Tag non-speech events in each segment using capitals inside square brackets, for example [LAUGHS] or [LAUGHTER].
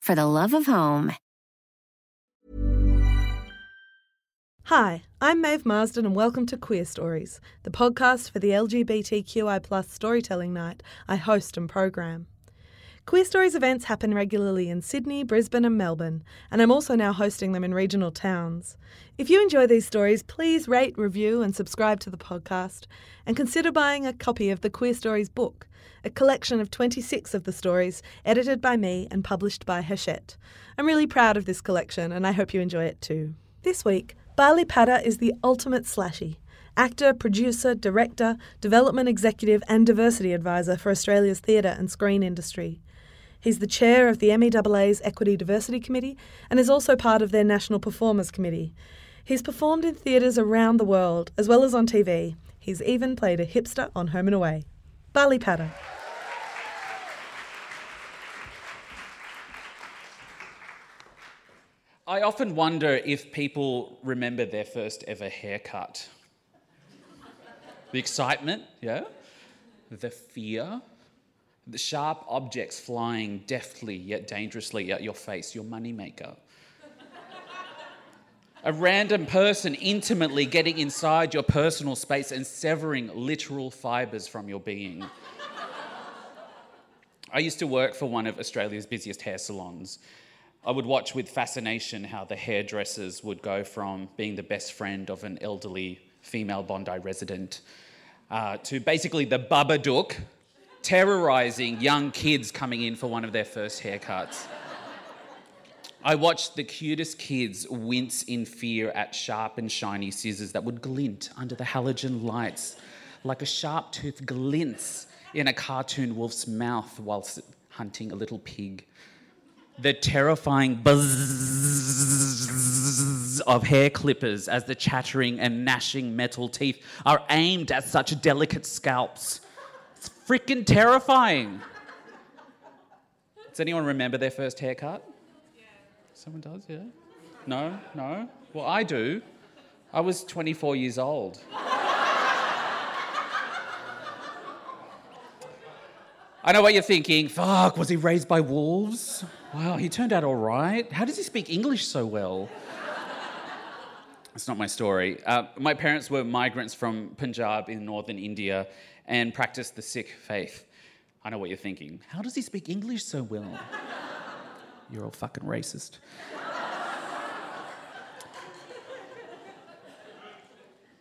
for the love of home. Hi, I'm Maeve Marsden, and welcome to Queerstories, the podcast for the LGBTQI storytelling night I host and program. Queerstories events happen regularly in Sydney, Brisbane, and Melbourne, and I'm also now hosting them in regional towns. If you enjoy these stories, please rate, review, and subscribe to the podcast, and consider buying a copy of the Queerstories book, a collection of 26 of the stories edited by me and published by Hachette. I'm really proud of this collection, and I hope you enjoy it too. This week, Bali Padda is the ultimate slashy actor, producer, director, development executive, and diversity advisor for Australia's theatre and screen industry. He's the chair of the MEAA's Equity Diversity Committee and is also part of their National Performers Committee. He's performed in theatres around the world as well as on TV. He's even played a hipster on Home and Away. Bali Padda. I often wonder if people remember their first ever haircut. the excitement, yeah? The fear, the sharp objects flying deftly yet dangerously at your face, your moneymaker. [LAUGHS] A random person intimately getting inside your personal space and severing literal fibres from your being. [LAUGHS] I used to work for one of Australia's busiest hair salons. I would watch with fascination how the hairdressers would go from being the best friend of an elderly female Bondi resident uh, to basically the Babadook terrorizing young kids coming in for one of their first haircuts. I watched the cutest kids wince in fear at sharp and shiny scissors that would glint under the halogen lights, like a sharp tooth glints in a cartoon wolf's mouth whilst hunting a little pig. The terrifying buzz of hair clippers as the chattering and gnashing metal teeth are aimed at such delicate scalps freaking terrifying. Does anyone remember their first haircut? Yeah. Someone does, yeah? No? No? Well, I do. I was 24 years old. I know what you're thinking. Fuck, was he raised by wolves? Wow, he turned out all right. How does he speak English so well? That's not my story. Uh, my parents were migrants from Punjab in northern India and practiced the Sikh faith. I know what you're thinking. How does he speak English so well? [LAUGHS] You're all fucking racist.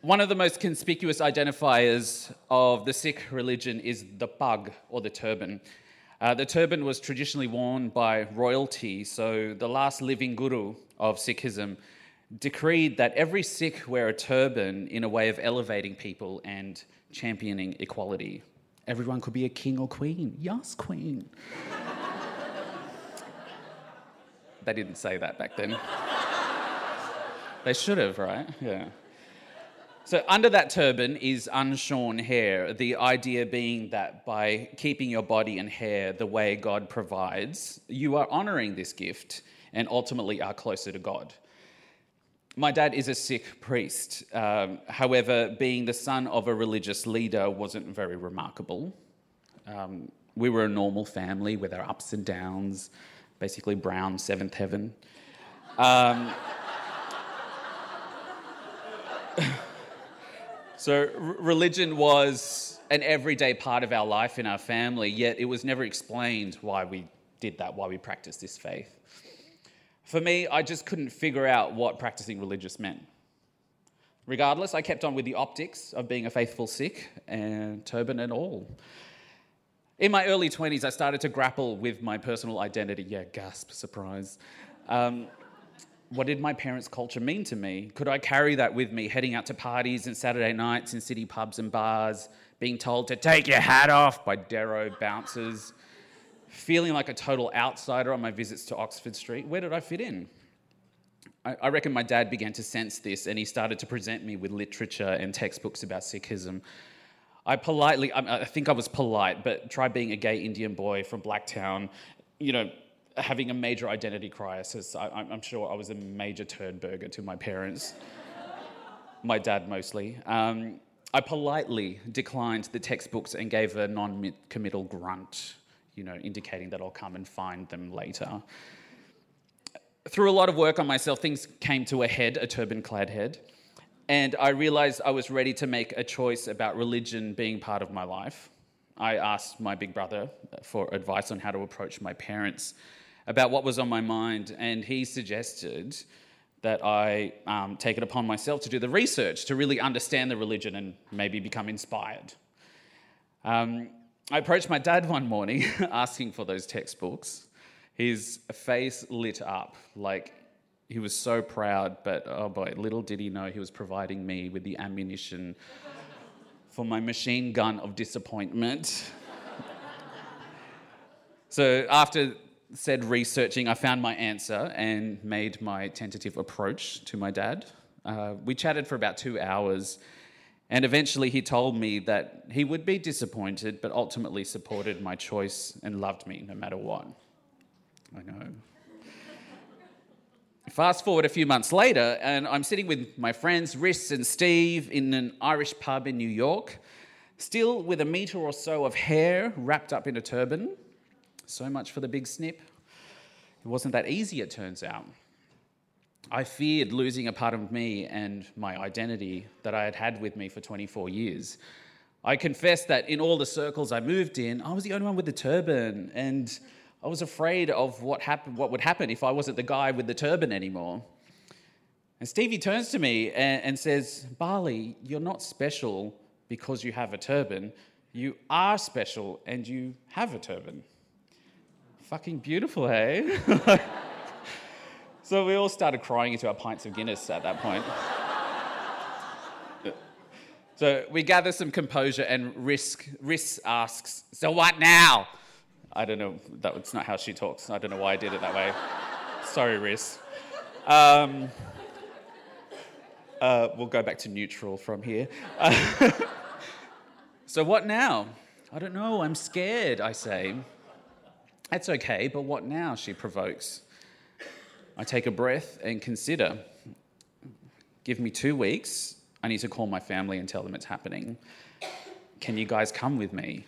One of the most conspicuous identifiers of the Sikh religion is the pag, or the turban. Uh, the turban was traditionally worn by royalty, so the last living guru of Sikhism decreed that every Sikh wear a turban in a way of elevating people and championing equality. Everyone could be a king or queen. Yes, queen. [LAUGHS] they didn't say that back then. [LAUGHS] they should have, right? Yeah. So, under that turban is unshorn hair, the idea being that by keeping your body and hair the way God provides, you are honoring this gift and ultimately are closer to God. My dad is a Sikh priest. Um, however, being the son of a religious leader wasn't very remarkable. Um, we were a normal family with our ups and downs, basically brown seventh heaven. Um, [LAUGHS] so, r- religion was an everyday part of our life in our family, yet it was never explained why we did that, why we practiced this faith. For me, I just couldn't figure out what practicing religious meant. Regardless, I kept on with the optics of being a faithful Sikh and turban and all. In my early 20s, I started to grapple with my personal identity. Yeah, gasp, surprise. Um, what did my parents' culture mean to me? Could I carry that with me, heading out to parties and Saturday nights in city pubs and bars, being told to take your hat off by Darrow bouncers? Feeling like a total outsider on my visits to Oxford Street. Where did I fit in? I, reckon my dad began to sense this and he started to present me with literature and textbooks about Sikhism. I politely, I, I think I was polite, but try being a gay Indian boy from Blacktown, you know, having a major identity crisis. I, am sure I was a major turd burger to my parents, [LAUGHS] my dad mostly. Um, I politely declined the textbooks and gave a non committal grunt, you know, indicating that I'll come and find them later. Through a lot of work on myself, things came to a head, a turban clad head, and I realized I was ready to make a choice about religion being part of my life. I asked my big brother for advice on how to approach my parents about what was on my mind, and he suggested that I um, take it upon myself to do the research to really understand the religion and maybe become inspired. Um, I approached my dad one morning [LAUGHS] asking for those textbooks. His face lit up like he was so proud, but oh boy, little did he know he was providing me with the ammunition for my machine gun of disappointment. [LAUGHS] so after said researching, I found my answer and made my tentative approach to my dad. Uh, we chatted for about two hours, and eventually he told me that he would be disappointed, but ultimately supported my choice and loved me no matter what. I know. Fast forward a few months later, and I'm sitting with my friends Riss and Steve in an Irish pub in New York, still with a metre or so of hair wrapped up in a turban. So much for the big snip. It wasn't that easy, it turns out. I feared losing a part of me and my identity that I had had with me for 24 years. I confess that in all the circles I moved in, I was the only one with the turban, and I was afraid of what, happened, what would happen if I wasn't the guy with the turban anymore. And Stevie turns to me and, and says, Bali, you're not special because you have a turban. You are special and you have a turban. Fucking beautiful, hey? [LAUGHS] so we all started crying into our pints of Guinness at that point. so we gather some composure and Risk, Riss asks, So what now? I don't know, that's not how she talks. I don't know why I did it that way. Sorry, Riss. Um, uh, we'll go back to neutral from here. [LAUGHS] so, what now? I don't know, I'm scared, I say. That's okay, but what now? She provokes. I take a breath and consider. Give me two weeks. I need to call my family and tell them it's happening. Can you guys come with me?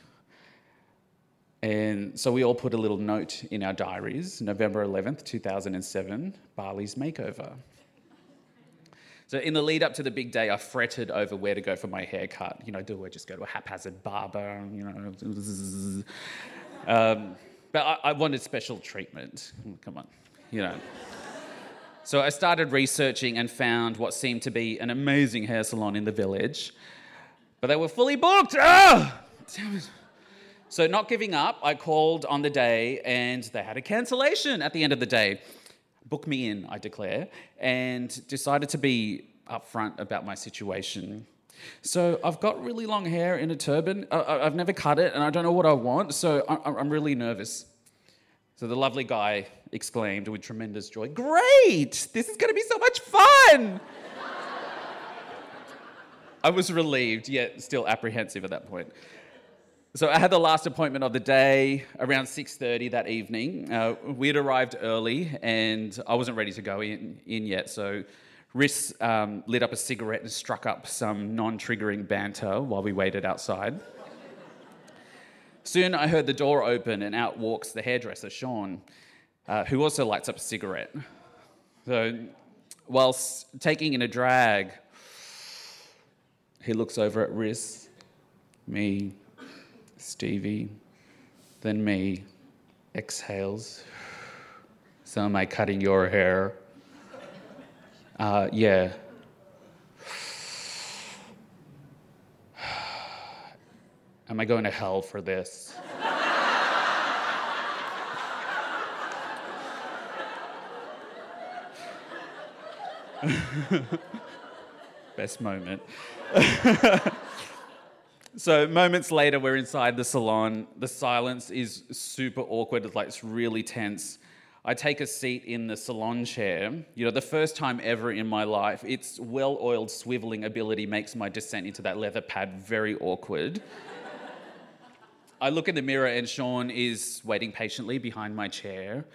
And so we all put a little note in our diaries November 11th, 2007, Bali's makeover. So in the lead up to the big day, I fretted over where to go for my haircut. You know, do I just go to a haphazard barber? You know, um, but I, I wanted special treatment. Come on, you know. So I started researching and found what seemed to be an amazing hair salon in the village, but they were fully booked. Ah! Damn it. So, not giving up, I called on the day and they had a cancellation at the end of the day. Book me in, I declare, and decided to be upfront about my situation. So I've got really long hair in a turban. I've never cut it and I don't know what I want, so I'm really nervous. So the lovely guy exclaimed with tremendous joy, Great! This is going to be so much fun! I was relieved, yet still apprehensive at that point. So I had the last appointment of the day around 6:30 that evening. Uh, we had arrived early, and I wasn't ready to go in, in yet. So Riss um, lit up a cigarette and struck up some non triggering banter while we waited outside. Soon I heard the door open, and out walks the hairdresser, Sean, uh, who also lights up a cigarette. So, whilst taking in a drag, he looks over at Riss, me, Stevie, then me, exhales. So, am I cutting your hair? Uh, yeah. Am I going to hell for this? [LAUGHS] Best moment. [LAUGHS] So moments later, we're inside the salon. The silence is super awkward. It's like it's really tense. I take a seat in the salon chair. You know, the first time ever in my life, its well-oiled swiveling ability makes my descent into that leather pad very awkward. I look in the mirror and Sean is waiting patiently behind my chair.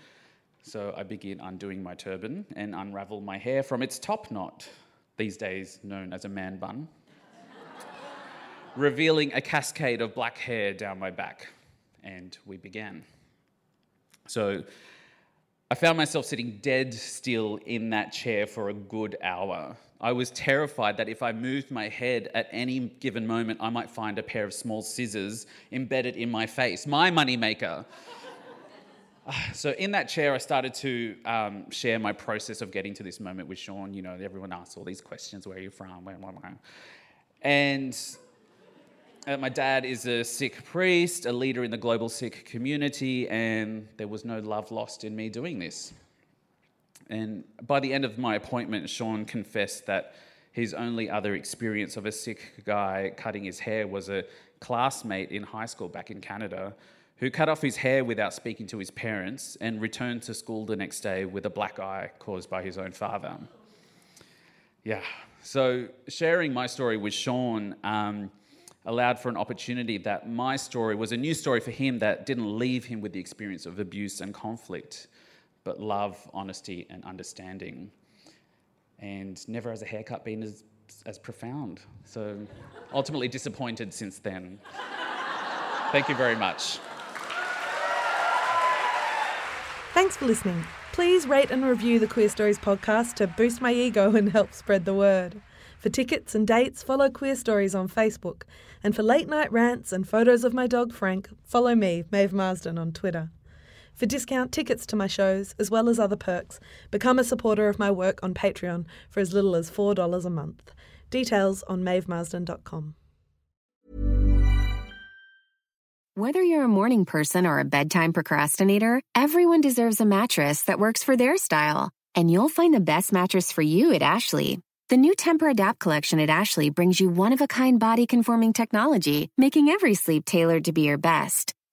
So I begin undoing my turban and unravel my hair from its top knot, these days known as a man bun revealing a cascade of black hair down my back. And we began. So I found myself sitting dead still in that chair for a good hour. I was terrified that if I moved my head at any given moment, I might find a pair of small scissors embedded in my face, my moneymaker. [SIGHS] so in that chair, I started to um, share my process of getting to this moment with Sean. You know, everyone asks all these questions: Where are you from? And uh, my dad is a Sikh priest, a leader in the global Sikh community, and there was no love lost in me doing this. And by the end of my appointment, Sean confessed that his only other experience of a Sikh guy cutting his hair was a classmate in high school back in Canada who cut off his hair without speaking to his parents and returned to school the next day with a black eye caused by his own father. Yeah, so sharing my story with Sean. Um, allowed for an opportunity that my story was a new story for him that didn't leave him with the experience of abuse and conflict, but love, honesty, and understanding. And never has a haircut been as, as profound. So ultimately disappointed since then. Thank you very much. Thanks for listening. Please rate and review the Queerstories podcast to boost my ego and help spread the word. For tickets and dates, follow Queerstories on Facebook. And for late night rants and photos of my dog Frank, follow me, Maeve Marsden, on Twitter. For discount tickets to my shows, as well as other perks, become a supporter of my work on Patreon for as little as $4 a month. Details on maevemarsden.com. Whether you're a morning person or a bedtime procrastinator, everyone deserves a mattress that works for their style. And you'll find the best mattress for you at Ashley. The new Tempur-Adapt collection at Ashley brings you one-of-a-kind body-conforming technology, making every sleep tailored to be your best.